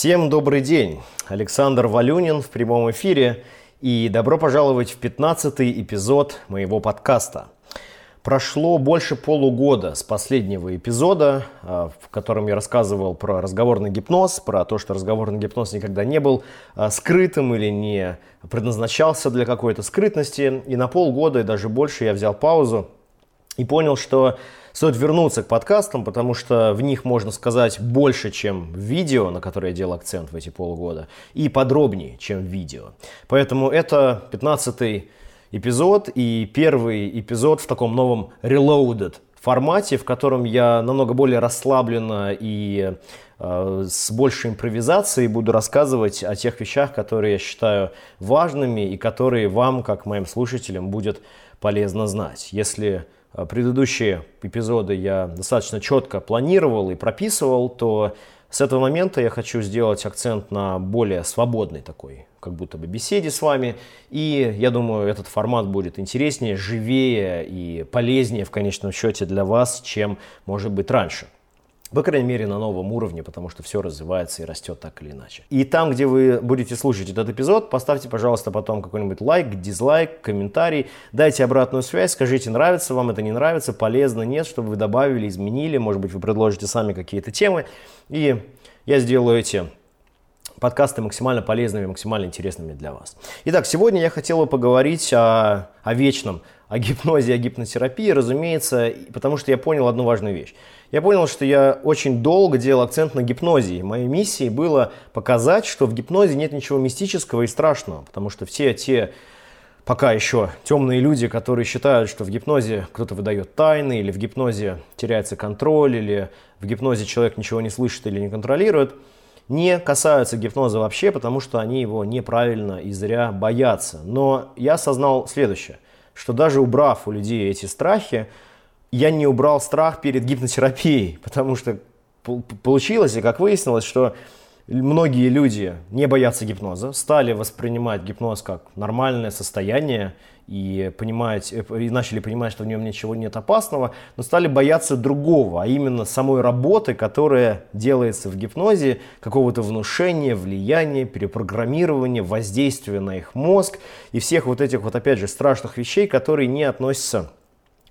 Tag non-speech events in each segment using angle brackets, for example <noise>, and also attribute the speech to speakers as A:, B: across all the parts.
A: Всем добрый день! Александр Валюнин в прямом эфире и добро пожаловать в 15 эпизод моего подкаста. Прошло больше полугода с последнего эпизода, а, в котором я рассказывал про разговорный гипноз, про то, что разговорный гипноз никогда не был а, скрытым или не предназначался для какой-то скрытности. И на полгода и даже больше я взял паузу и понял, что Стоит вернуться к подкастам, потому что в них можно сказать больше, чем в видео, на которое я делал акцент в эти полгода, и подробнее, чем в видео. Поэтому это 15 эпизод и первый эпизод в таком новом reloaded формате, в котором я намного более расслабленно и э, с большей импровизацией буду рассказывать о тех вещах, которые я считаю важными и которые вам, как моим слушателям, будет полезно знать. Если предыдущие эпизоды я достаточно четко планировал и прописывал, то с этого момента я хочу сделать акцент на более свободной такой, как будто бы беседе с вами. И я думаю, этот формат будет интереснее, живее и полезнее в конечном счете для вас, чем может быть раньше. По крайней мере, на новом уровне, потому что все развивается и растет так или иначе. И там, где вы будете слушать этот эпизод, поставьте, пожалуйста, потом какой-нибудь лайк, дизлайк, комментарий. Дайте обратную связь, скажите, нравится вам это, не нравится, полезно, нет, чтобы вы добавили, изменили. Может быть, вы предложите сами какие-то темы. И я сделаю эти подкасты максимально полезными, максимально интересными для вас. Итак, сегодня я хотел бы поговорить о, о вечном, о гипнозе, о гипнотерапии, разумеется, потому что я понял одну важную вещь. Я понял, что я очень долго делал акцент на гипнозе. И моей миссией было показать, что в гипнозе нет ничего мистического и страшного, потому что все те пока еще темные люди, которые считают, что в гипнозе кто-то выдает тайны, или в гипнозе теряется контроль, или в гипнозе человек ничего не слышит или не контролирует – не касаются гипноза вообще, потому что они его неправильно и зря боятся. Но я осознал следующее, что даже убрав у людей эти страхи, я не убрал страх перед гипнотерапией, <laughs> потому что получилось, и как выяснилось, что многие люди не боятся гипноза, стали воспринимать гипноз как нормальное состояние и, понимать, э, и начали понимать, что в нем ничего нет опасного, но стали бояться другого, а именно самой работы, которая делается в гипнозе, какого-то внушения, влияния, перепрограммирования, воздействия на их мозг и всех вот этих вот опять же страшных вещей, которые не относятся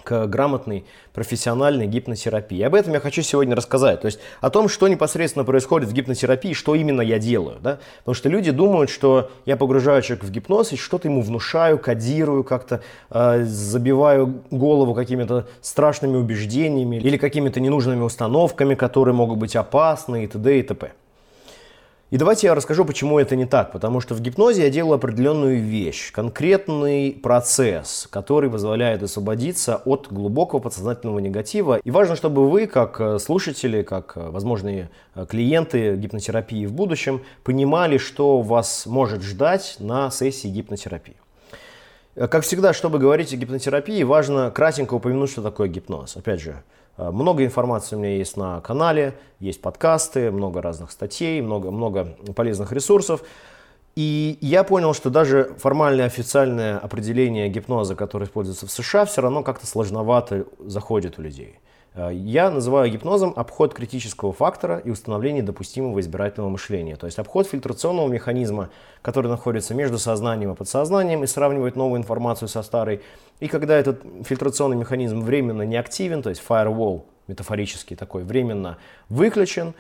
A: к грамотной профессиональной гипнотерапии. Об этом я хочу сегодня рассказать. То есть о том, что непосредственно происходит в гипнотерапии, что именно я делаю. Да? Потому что люди думают, что я погружаю человека в гипноз и что-то ему внушаю, кодирую, как-то э, забиваю голову какими-то страшными убеждениями или какими-то ненужными установками, которые могут быть опасны и т.д. и т.п. И давайте я расскажу, почему это не так. Потому что в гипнозе я делаю определенную вещь, конкретный процесс, который позволяет освободиться от глубокого подсознательного негатива. И важно, чтобы вы, как э, слушатели, как э, возможные э, клиенты гипнотерапии в будущем, понимали, что вас может ждать на сессии гипнотерапии. Как всегда, чтобы говорить о гипнотерапии, важно кратенько упомянуть, что такое гипноз. Опять же, много информации у меня есть на канале, есть подкасты, много разных статей, много, много полезных ресурсов. И я понял, что даже формальное официальное определение гипноза, которое используется в США, все равно как-то сложновато заходит у людей. Э, я называю гипнозом обход критического фактора и установление допустимого избирательного мышления. То есть обход фильтрационного механизма, который находится между сознанием и подсознанием и сравнивает новую информацию со старой. И когда этот фильтрационный механизм временно не активен, то есть firewall метафорический такой, временно выключен,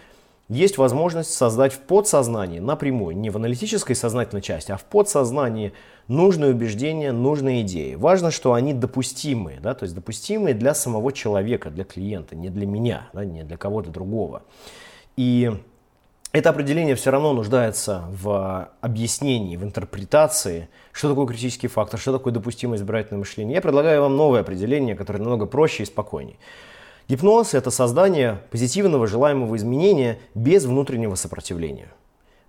A: есть возможность создать в подсознании напрямую, не в аналитической сознательной части, а в подсознании нужные убеждения, нужные идеи. Важно, что они допустимые, да, то есть допустимые для самого человека, для клиента, не для меня, да, не для кого-то другого. И это определение все равно нуждается в объяснении, в интерпретации, что такое критический фактор, что такое допустимое избирательное мышление. Я предлагаю вам новое определение, которое намного проще и спокойнее. Гипноз – это создание позитивного желаемого изменения без внутреннего сопротивления.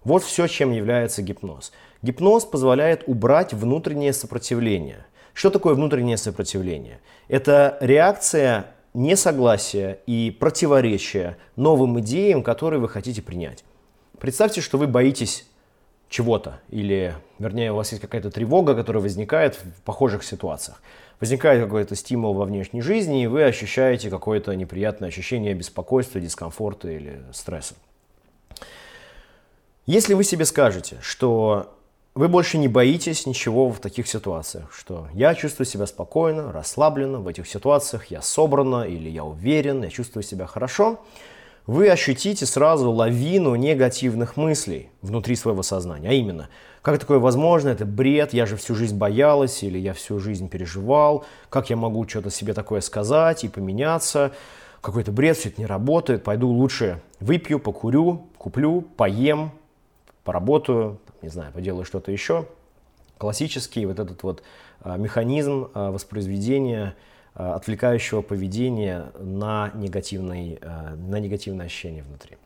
A: Вот все, чем является гипноз. Гипноз позволяет убрать внутреннее сопротивление. Что такое внутреннее сопротивление? Это реакция несогласия и противоречия новым идеям, которые вы хотите принять. Представьте, что вы боитесь чего-то, или, вернее, у вас есть какая-то тревога, которая возникает в похожих ситуациях возникает какой-то стимул во внешней жизни, и вы ощущаете какое-то неприятное ощущение беспокойства, дискомфорта или стресса. Если вы себе скажете, что вы больше не боитесь ничего в таких ситуациях, что я чувствую себя спокойно, расслабленно, в этих ситуациях я собрана или я уверен, я чувствую себя хорошо, вы ощутите сразу лавину негативных мыслей внутри своего сознания. А именно, как такое возможно, это бред, я же всю жизнь боялась или я всю жизнь переживал, как я могу что-то себе такое сказать и поменяться, какой-то бред, все это не работает, пойду лучше выпью, покурю, куплю, поем, поработаю, не знаю, поделаю что-то еще. Классический вот этот вот а, механизм а, воспроизведения отвлекающего поведения на, негативный, на негативное ощущение внутри.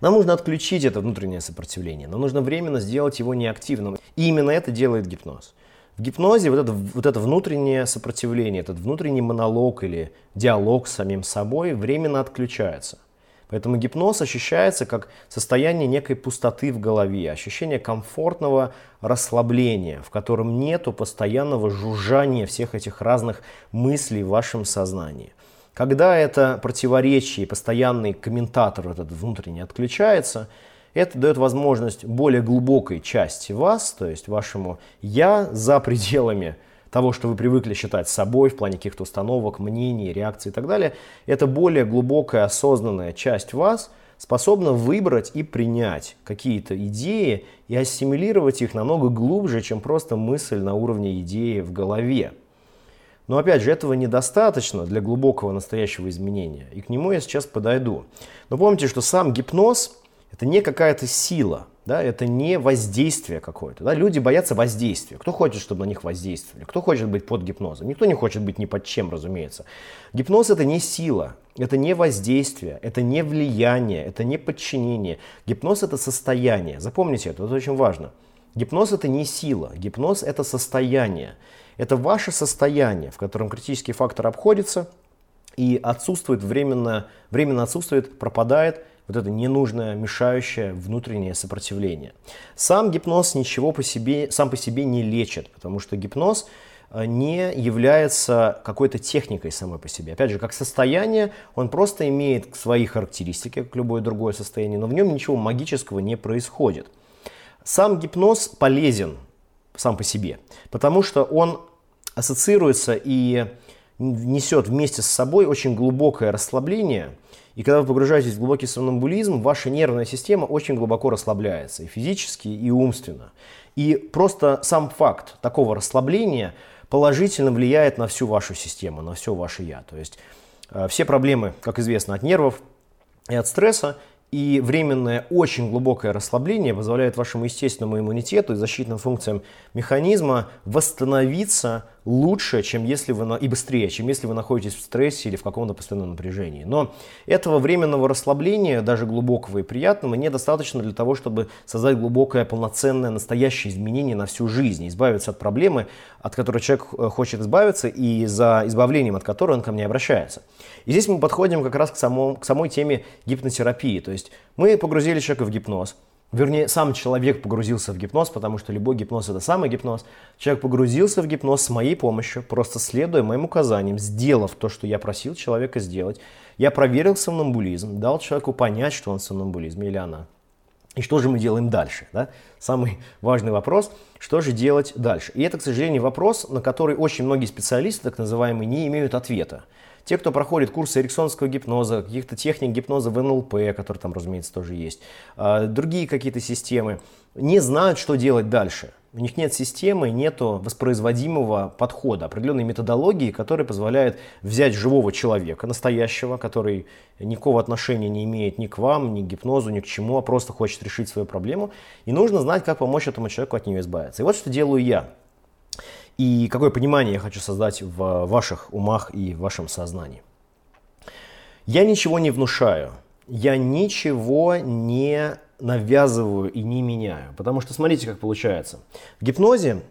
A: Нам нужно отключить это внутреннее сопротивление, нам нужно временно сделать его неактивным. И именно это делает гипноз. В гипнозе вот это, вот это внутреннее сопротивление, этот внутренний монолог или диалог с самим собой временно отключается – Поэтому гипноз ощущается как состояние некой пустоты в голове, ощущение комфортного расслабления, в котором нету постоянного жужжания всех этих разных мыслей в вашем сознании. Когда это противоречие, постоянный комментатор этот внутренний отключается, это дает возможность более глубокой части вас, то есть вашему «я» за пределами того, что вы привыкли считать собой в плане каких-то установок, мнений, реакций и так далее, это более глубокая осознанная часть вас способна выбрать и принять какие-то идеи и ассимилировать их намного глубже, чем просто мысль на уровне идеи в голове. Но опять же, этого недостаточно для глубокого настоящего изменения, и к нему я сейчас подойду. Но помните, что сам гипноз – это не какая-то сила – да, это не воздействие какое-то. Да? Люди боятся воздействия. Кто хочет, чтобы на них воздействовали? Кто хочет быть под гипнозом? Никто не хочет быть ни под чем, разумеется. Гипноз это не сила, это не воздействие, это не влияние, это не подчинение. Гипноз это состояние. Запомните это, это очень важно. Гипноз это не сила, гипноз это состояние. Это ваше состояние, в котором критический фактор обходится и отсутствует временно, временно отсутствует, пропадает, вот это ненужное, мешающее внутреннее сопротивление. Сам гипноз ничего по себе, сам по себе не лечит, потому что гипноз э, не является какой-то техникой самой по себе. Опять же, как состояние, он просто имеет свои характеристики, как любое другое состояние, но в нем ничего магического не происходит. Сам гипноз полезен сам по себе, потому что он ассоциируется и несет вместе с собой очень глубокое расслабление – и когда вы погружаетесь в глубокий сомнамбулизм, ваша нервная система очень глубоко расслабляется и физически, и умственно. И просто сам факт такого расслабления положительно влияет на всю вашу систему, на все ваше я. То есть э, все проблемы, как известно, от нервов и от стресса и временное очень глубокое расслабление позволяет вашему естественному иммунитету и защитным функциям механизма восстановиться лучше, чем если вы, и быстрее, чем если вы находитесь в стрессе или в каком-то постоянном напряжении. Но этого временного расслабления, даже глубокого и приятного, недостаточно для того, чтобы создать глубокое, полноценное, настоящее изменение на всю жизнь, избавиться от проблемы, от которой человек э, хочет избавиться, и за избавлением от которой он ко мне обращается. И здесь мы подходим как раз к, само, к самой теме гипнотерапии. То есть мы погрузили человека в гипноз, Вернее, сам человек погрузился в гипноз, потому что любой гипноз это самый гипноз. Человек погрузился в гипноз с моей помощью, просто следуя моим указаниям, сделав то, что я просил человека сделать. Я проверил сомнамбулизм, дал человеку понять, что он в сомнамбулизме или она. И что же мы делаем дальше? Да? Самый важный вопрос, что же делать дальше? И это, к сожалению, вопрос, на который очень многие специалисты, так называемые, не имеют ответа. Те, кто проходит курсы эриксонского гипноза, каких-то техник гипноза в НЛП, которые там, разумеется, тоже есть, а, другие какие-то системы, не знают, что делать дальше. У них нет системы, нет воспроизводимого подхода, определенной методологии, которая позволяет взять живого человека, настоящего, который никакого отношения не имеет ни к вам, ни к гипнозу, ни к чему, а просто хочет решить свою проблему. И нужно знать, как помочь этому человеку от нее избавиться. И вот что делаю я и какое понимание я хочу создать в ваших умах и в вашем сознании. Я ничего не внушаю, я ничего не навязываю и не меняю. Потому что смотрите, как получается. В гипнозе,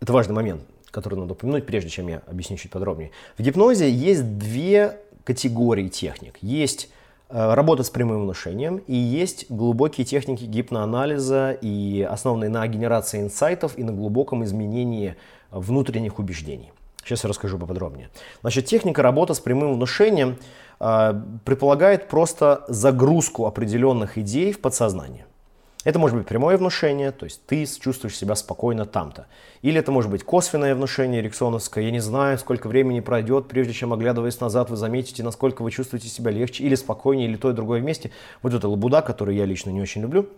A: это важный момент, который надо упомянуть, прежде чем я объясню чуть подробнее. В гипнозе есть две категории техник. Есть э, работа с прямым внушением и есть глубокие техники гипноанализа и основанные на генерации инсайтов и на глубоком изменении внутренних убеждений. Сейчас я расскажу поподробнее. Значит, техника работы с прямым внушением э, предполагает просто загрузку определенных идей в подсознание. Это может быть прямое внушение, то есть ты чувствуешь себя спокойно там-то. Или это может быть косвенное внушение эриксоновское. Я не знаю, сколько времени пройдет, прежде чем, оглядываясь назад, вы заметите, насколько вы чувствуете себя легче или спокойнее, или то и другое вместе. Вот это лабуда, которую я лично не очень люблю.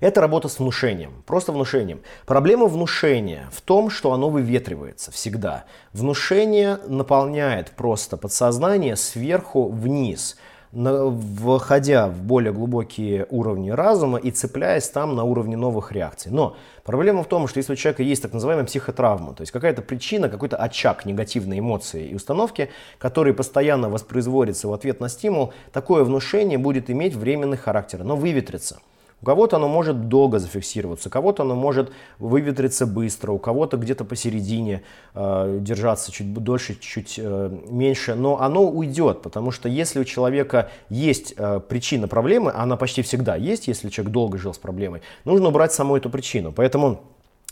A: Это работа с внушением, просто внушением. Проблема внушения в том, что оно выветривается всегда. Внушение наполняет просто подсознание сверху вниз – входя в более глубокие уровни разума и цепляясь там на уровне новых реакций. Но проблема в том, что если у человека есть так называемая психотравма, то есть какая-то причина, какой-то очаг негативной эмоции и установки, который постоянно воспроизводится в ответ на стимул, такое внушение будет иметь временный характер, но выветрится. У кого-то оно может долго зафиксироваться, у кого-то оно может выветриться быстро, у кого-то где-то посередине э, держаться чуть дольше, чуть э, меньше, но оно уйдет, потому что если у человека есть э, причина проблемы, она почти всегда есть, если человек долго жил с проблемой, нужно убрать саму эту причину. Поэтому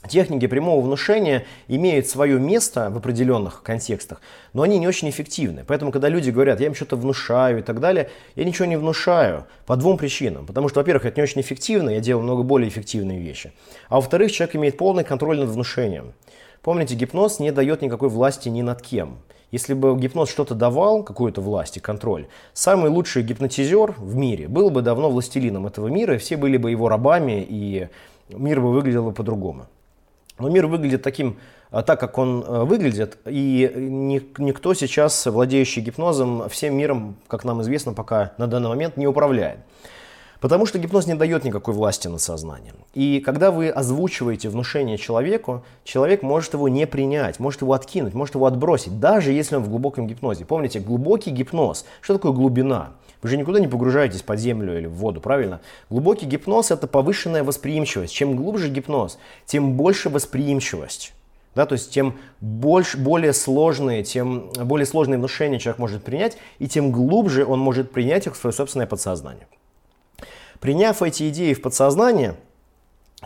A: Техники прямого внушения имеют свое место в определенных контекстах, но они не очень эффективны. Поэтому, когда люди говорят, я им что-то внушаю и так далее, я ничего не внушаю по двум причинам. Потому что, во-первых, это не очень эффективно, я делаю много более эффективные вещи. А во-вторых, человек имеет полный контроль над внушением. Помните, гипноз не дает никакой власти ни над кем. Если бы гипноз что-то давал, какую-то власть и контроль, самый лучший гипнотизер в мире был бы давно властелином этого мира, и все были бы его рабами, и мир бы выглядел бы по-другому. Но мир выглядит таким, а, так как он а, выглядит, и никто сейчас, владеющий гипнозом, всем миром, как нам известно, пока на данный момент не управляет. Потому что гипноз не дает никакой власти над сознанием. И когда вы озвучиваете внушение человеку, человек может его не принять, может его откинуть, может его отбросить, даже если он в глубоком гипнозе. Помните, глубокий гипноз. Что такое глубина? Вы же никуда не погружаетесь под землю или в воду, правильно? Глубокий гипноз – это повышенная восприимчивость. Чем глубже гипноз, тем больше восприимчивость. Да, то есть тем больше, более сложные, тем более сложные внушения человек может принять, и тем глубже он может принять их в свое собственное подсознание. Приняв эти идеи в подсознание,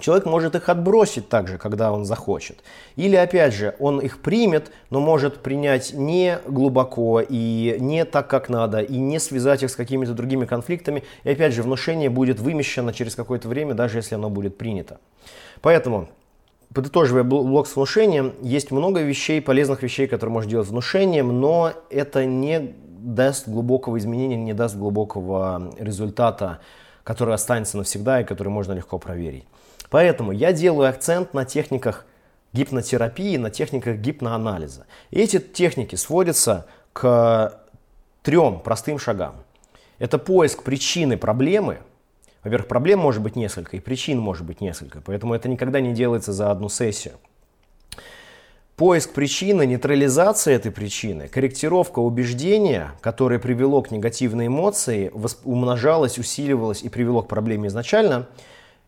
A: Человек может их отбросить также, когда он захочет. Или, опять же, он их примет, но может принять не глубоко и не так, как надо, и не связать их с какими-то другими конфликтами. И, опять же, внушение будет вымещено через какое-то время, даже если оно будет принято. Поэтому, подытоживая блок с внушением, есть много вещей, полезных вещей, которые можно делать внушением, но это не даст глубокого изменения, не даст глубокого результата, который останется навсегда и который можно легко проверить. Поэтому я делаю акцент на техниках гипнотерапии, на техниках гипноанализа. И эти техники сводятся к трем простым шагам. Это поиск причины проблемы. Во-первых, проблем может быть несколько, и причин может быть несколько, поэтому это никогда не делается за одну сессию. Поиск причины, нейтрализация этой причины, корректировка убеждения, которое привело к негативной эмоции, умножалось, усиливалось и привело к проблеме изначально –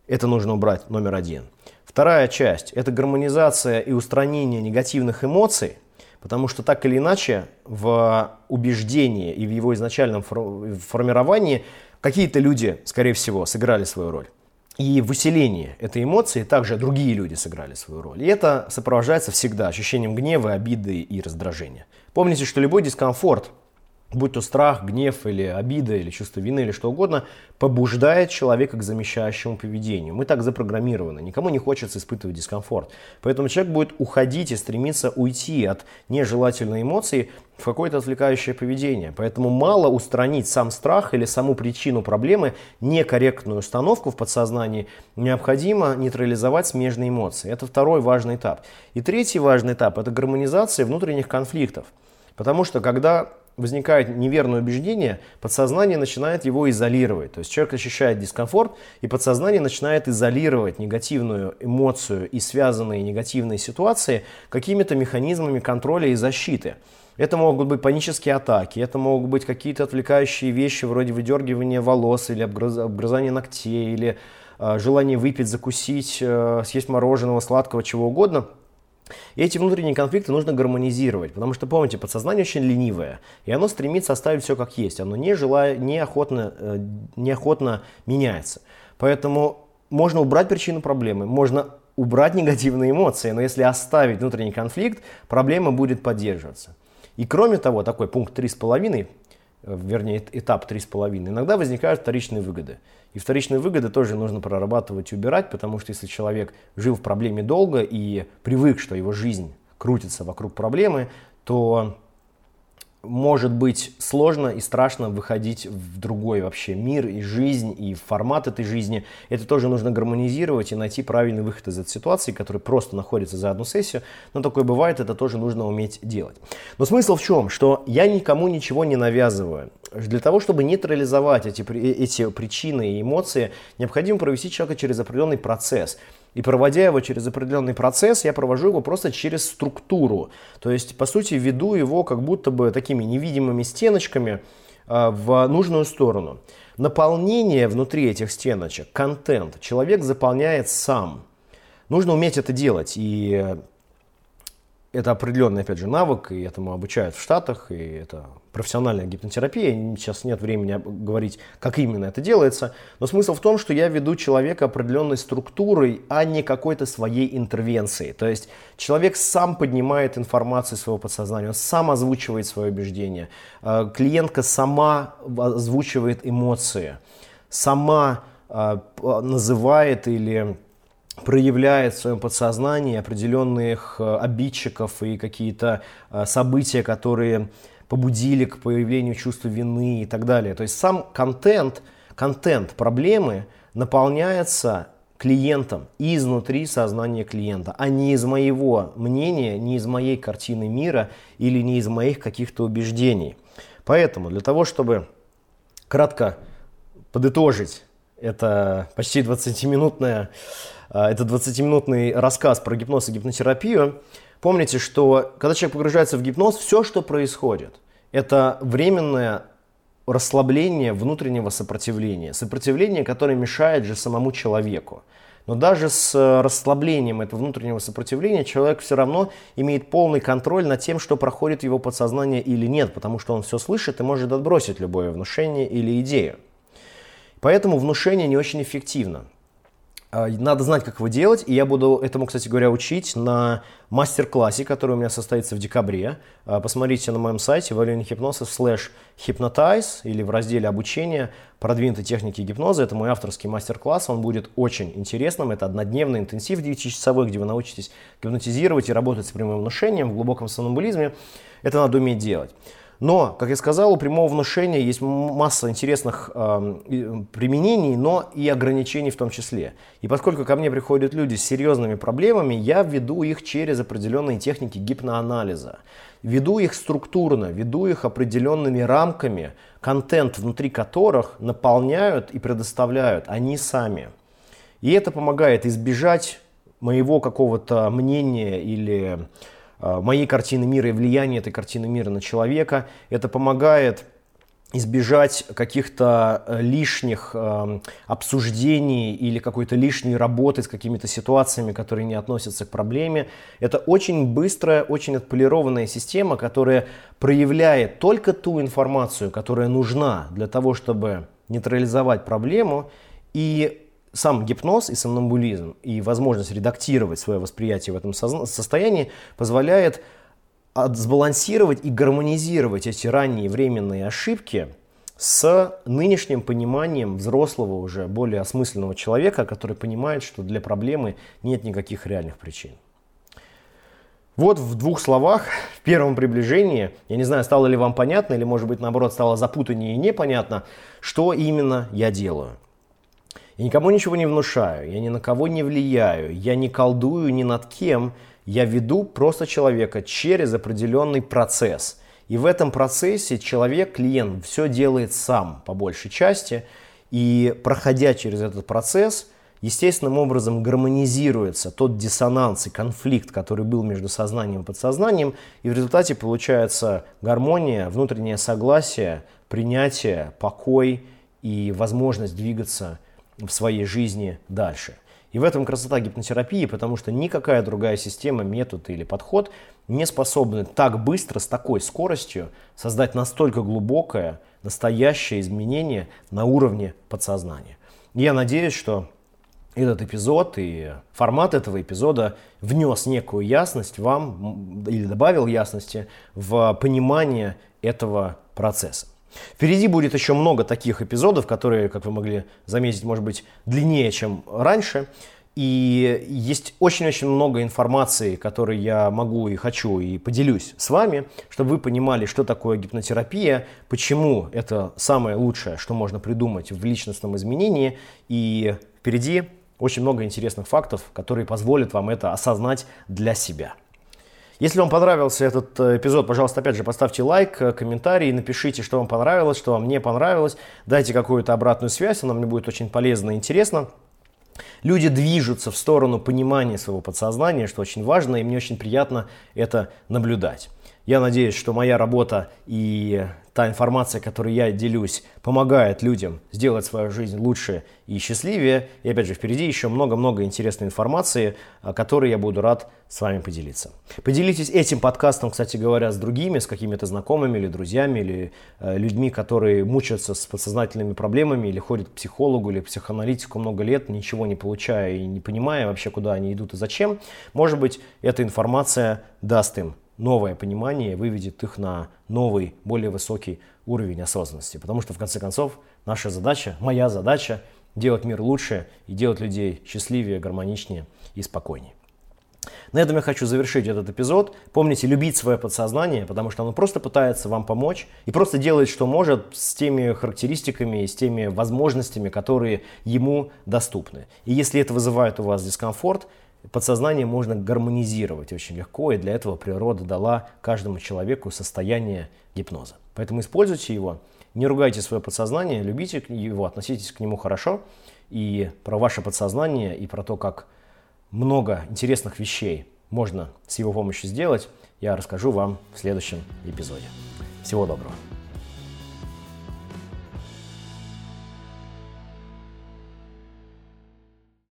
A: это нужно убрать, номер один. Вторая часть – это гармонизация и устранение негативных эмоций, потому что так или иначе в убеждении и в его изначальном формировании какие-то люди, скорее всего, сыграли свою роль. И в усилении этой эмоции также другие люди сыграли свою роль. И это сопровождается всегда ощущением гнева, обиды и раздражения. Помните, что любой дискомфорт – будь то страх, гнев или обида, или чувство вины, или что угодно, побуждает человека к замещающему поведению. Мы так запрограммированы, никому не хочется испытывать дискомфорт. Поэтому человек будет уходить и стремиться уйти от нежелательной эмоции в какое-то отвлекающее поведение. Поэтому мало устранить сам страх или саму причину проблемы, некорректную установку в подсознании, необходимо нейтрализовать смежные эмоции. Это второй важный этап. И третий важный этап – это гармонизация внутренних конфликтов. Потому что когда возникает неверное убеждение, подсознание начинает его изолировать. То есть человек ощущает дискомфорт, и подсознание начинает изолировать негативную эмоцию и связанные негативные ситуации какими-то механизмами контроля и защиты. Это могут быть панические атаки, это могут быть какие-то отвлекающие вещи вроде выдергивания волос или обгрызания ногтей, или э, желание выпить, закусить, э, съесть мороженого, сладкого, чего угодно – и эти внутренние конфликты нужно гармонизировать, потому что, помните, подсознание очень ленивое, и оно стремится оставить все как есть, оно не желая, неохотно, э, неохотно меняется. Поэтому можно убрать причину проблемы, можно убрать негативные эмоции, но если оставить внутренний конфликт, проблема будет поддерживаться. И кроме того, такой пункт 3,5, э, вернее этап 3,5, иногда возникают вторичные выгоды. И вторичные выгоды тоже нужно прорабатывать и убирать, потому что если человек жил в проблеме долго и привык, что его жизнь крутится вокруг проблемы, то может быть сложно и страшно выходить в другой вообще мир и жизнь, и формат этой жизни. Это тоже нужно гармонизировать и найти правильный выход из этой ситуации, который просто находится за одну сессию. Но такое бывает, это тоже нужно уметь делать. Но смысл в чем? Что я никому ничего не навязываю. Для того, чтобы нейтрализовать эти, эти причины и эмоции, необходимо провести человека через определенный процесс. И проводя его через определенный процесс, я провожу его просто через структуру. То есть, по сути, веду его как будто бы такими невидимыми стеночками э, в нужную сторону. Наполнение внутри этих стеночек, контент, человек заполняет сам. Нужно уметь это делать. И это определенный, опять же, навык, и этому обучают в Штатах, и это профессиональная гипнотерапия. Сейчас нет времени говорить, как именно это делается. Но смысл в том, что я веду человека определенной структурой, а не какой-то своей интервенцией. То есть человек сам поднимает информацию своего подсознания, он сам озвучивает свои убеждения. Э, клиентка сама озвучивает эмоции, сама э, называет или проявляет в своем подсознании определенных э, обидчиков и какие-то э, события, которые побудили к появлению чувства вины и так далее. То есть сам контент, контент проблемы наполняется клиентом изнутри сознания клиента, а не из моего мнения, не из моей картины мира или не из моих каких-то убеждений. Поэтому для того, чтобы кратко подытожить это почти 20-минутное а, это 20-минутный рассказ про гипноз и гипнотерапию. Помните, что когда человек погружается в гипноз, все, что происходит, это временное расслабление внутреннего сопротивления. Сопротивление, которое мешает же самому человеку. Но даже с расслаблением этого внутреннего сопротивления человек все равно имеет полный контроль над тем, что проходит его подсознание или нет, потому что он все слышит и может отбросить любое внушение или идею. Поэтому внушение не очень эффективно. А, надо знать, как его делать, и я буду этому, кстати говоря, учить на мастер-классе, который у меня состоится в декабре. А, посмотрите на моем сайте Валерий Хипнозов slash hypnotize или в разделе обучения продвинутой техники гипноза. Это мой авторский мастер-класс, он будет очень интересным. Это однодневный интенсив 9-часовой, где вы научитесь гипнотизировать и работать с прямым внушением в глубоком сомнамбулизме. Это надо уметь делать. Но, как я сказал, у прямого внушения есть масса интересных э, применений, но и ограничений в том числе. И поскольку ко мне приходят люди с серьезными проблемами, я веду их через определенные техники гипноанализа. Веду их структурно, веду их определенными рамками, контент внутри которых наполняют и предоставляют они сами. И это помогает избежать моего какого-то мнения или моей картины мира и влияние этой картины мира на человека. Это помогает избежать каких-то э, лишних э, обсуждений или какой-то лишней работы с какими-то ситуациями, которые не относятся к проблеме. Это очень быстрая, очень отполированная система, которая проявляет только ту информацию, которая нужна для того, чтобы нейтрализовать проблему и сам гипноз и сомнамбулизм и возможность редактировать свое восприятие в этом состоянии позволяет сбалансировать и гармонизировать эти ранние временные ошибки с нынешним пониманием взрослого уже более осмысленного человека, который понимает, что для проблемы нет никаких реальных причин. Вот в двух словах, в первом приближении, я не знаю, стало ли вам понятно, или может быть наоборот стало запутаннее и непонятно, что именно я делаю. Я никому ничего не внушаю, я ни на кого не влияю, я не колдую ни над кем, я веду просто человека через определенный процесс. И в этом процессе человек, клиент, все делает сам по большей части. И проходя через этот процесс, естественным образом гармонизируется тот диссонанс и конфликт, который был между сознанием и подсознанием, и в результате получается гармония, внутреннее согласие, принятие, покой и возможность двигаться в своей жизни дальше. И в этом красота гипнотерапии, потому что никакая другая система, метод или подход не способны так быстро, с такой скоростью создать настолько глубокое, настоящее изменение на уровне подсознания. Я надеюсь, что этот эпизод и формат этого эпизода внес некую ясность вам или добавил ясности в понимание этого процесса. Впереди будет еще много таких эпизодов, которые, как вы могли заметить, может быть, длиннее, чем раньше. И есть очень-очень много информации, которой я могу и хочу и поделюсь с вами, чтобы вы понимали, что такое гипнотерапия, почему это самое лучшее, что можно придумать в личностном изменении. И впереди очень много интересных фактов, которые позволят вам это осознать для себя. Если вам понравился этот э, эпизод, пожалуйста, опять же, поставьте лайк, э, комментарий, напишите, что вам понравилось, что вам не понравилось. Дайте какую-то обратную связь, она мне будет очень полезна и интересна. Люди движутся в сторону понимания своего подсознания, что очень важно, и мне очень приятно это наблюдать. Я надеюсь, что моя работа и та информация, которой я делюсь, помогает людям сделать свою жизнь лучше и счастливее. И опять же, впереди еще много-много интересной информации, которой я буду рад с вами поделиться. Поделитесь этим подкастом, кстати говоря, с другими, с какими-то знакомыми или друзьями, или э, людьми, которые мучаются с подсознательными проблемами, или ходят к психологу или психоаналитику много лет, ничего не получая и не понимая вообще, куда они идут и зачем. Может быть, эта информация даст им новое понимание выведет их на новый, более высокий уровень осознанности. Потому что, в конце концов, наша задача, моя задача делать мир лучше и делать людей счастливее, гармоничнее и спокойнее. На этом я хочу завершить этот эпизод. Помните, любить свое подсознание, потому что оно просто пытается вам помочь и просто делает, что может с теми характеристиками и с теми возможностями, которые ему доступны. И если это вызывает у вас дискомфорт, Подсознание можно гармонизировать очень легко, и для этого природа дала каждому человеку состояние гипноза. Поэтому используйте его, не ругайте свое подсознание, любите его, относитесь к нему хорошо. И про ваше подсознание, и про то, как много интересных вещей можно с его помощью сделать, я расскажу вам в следующем эпизоде. Всего доброго!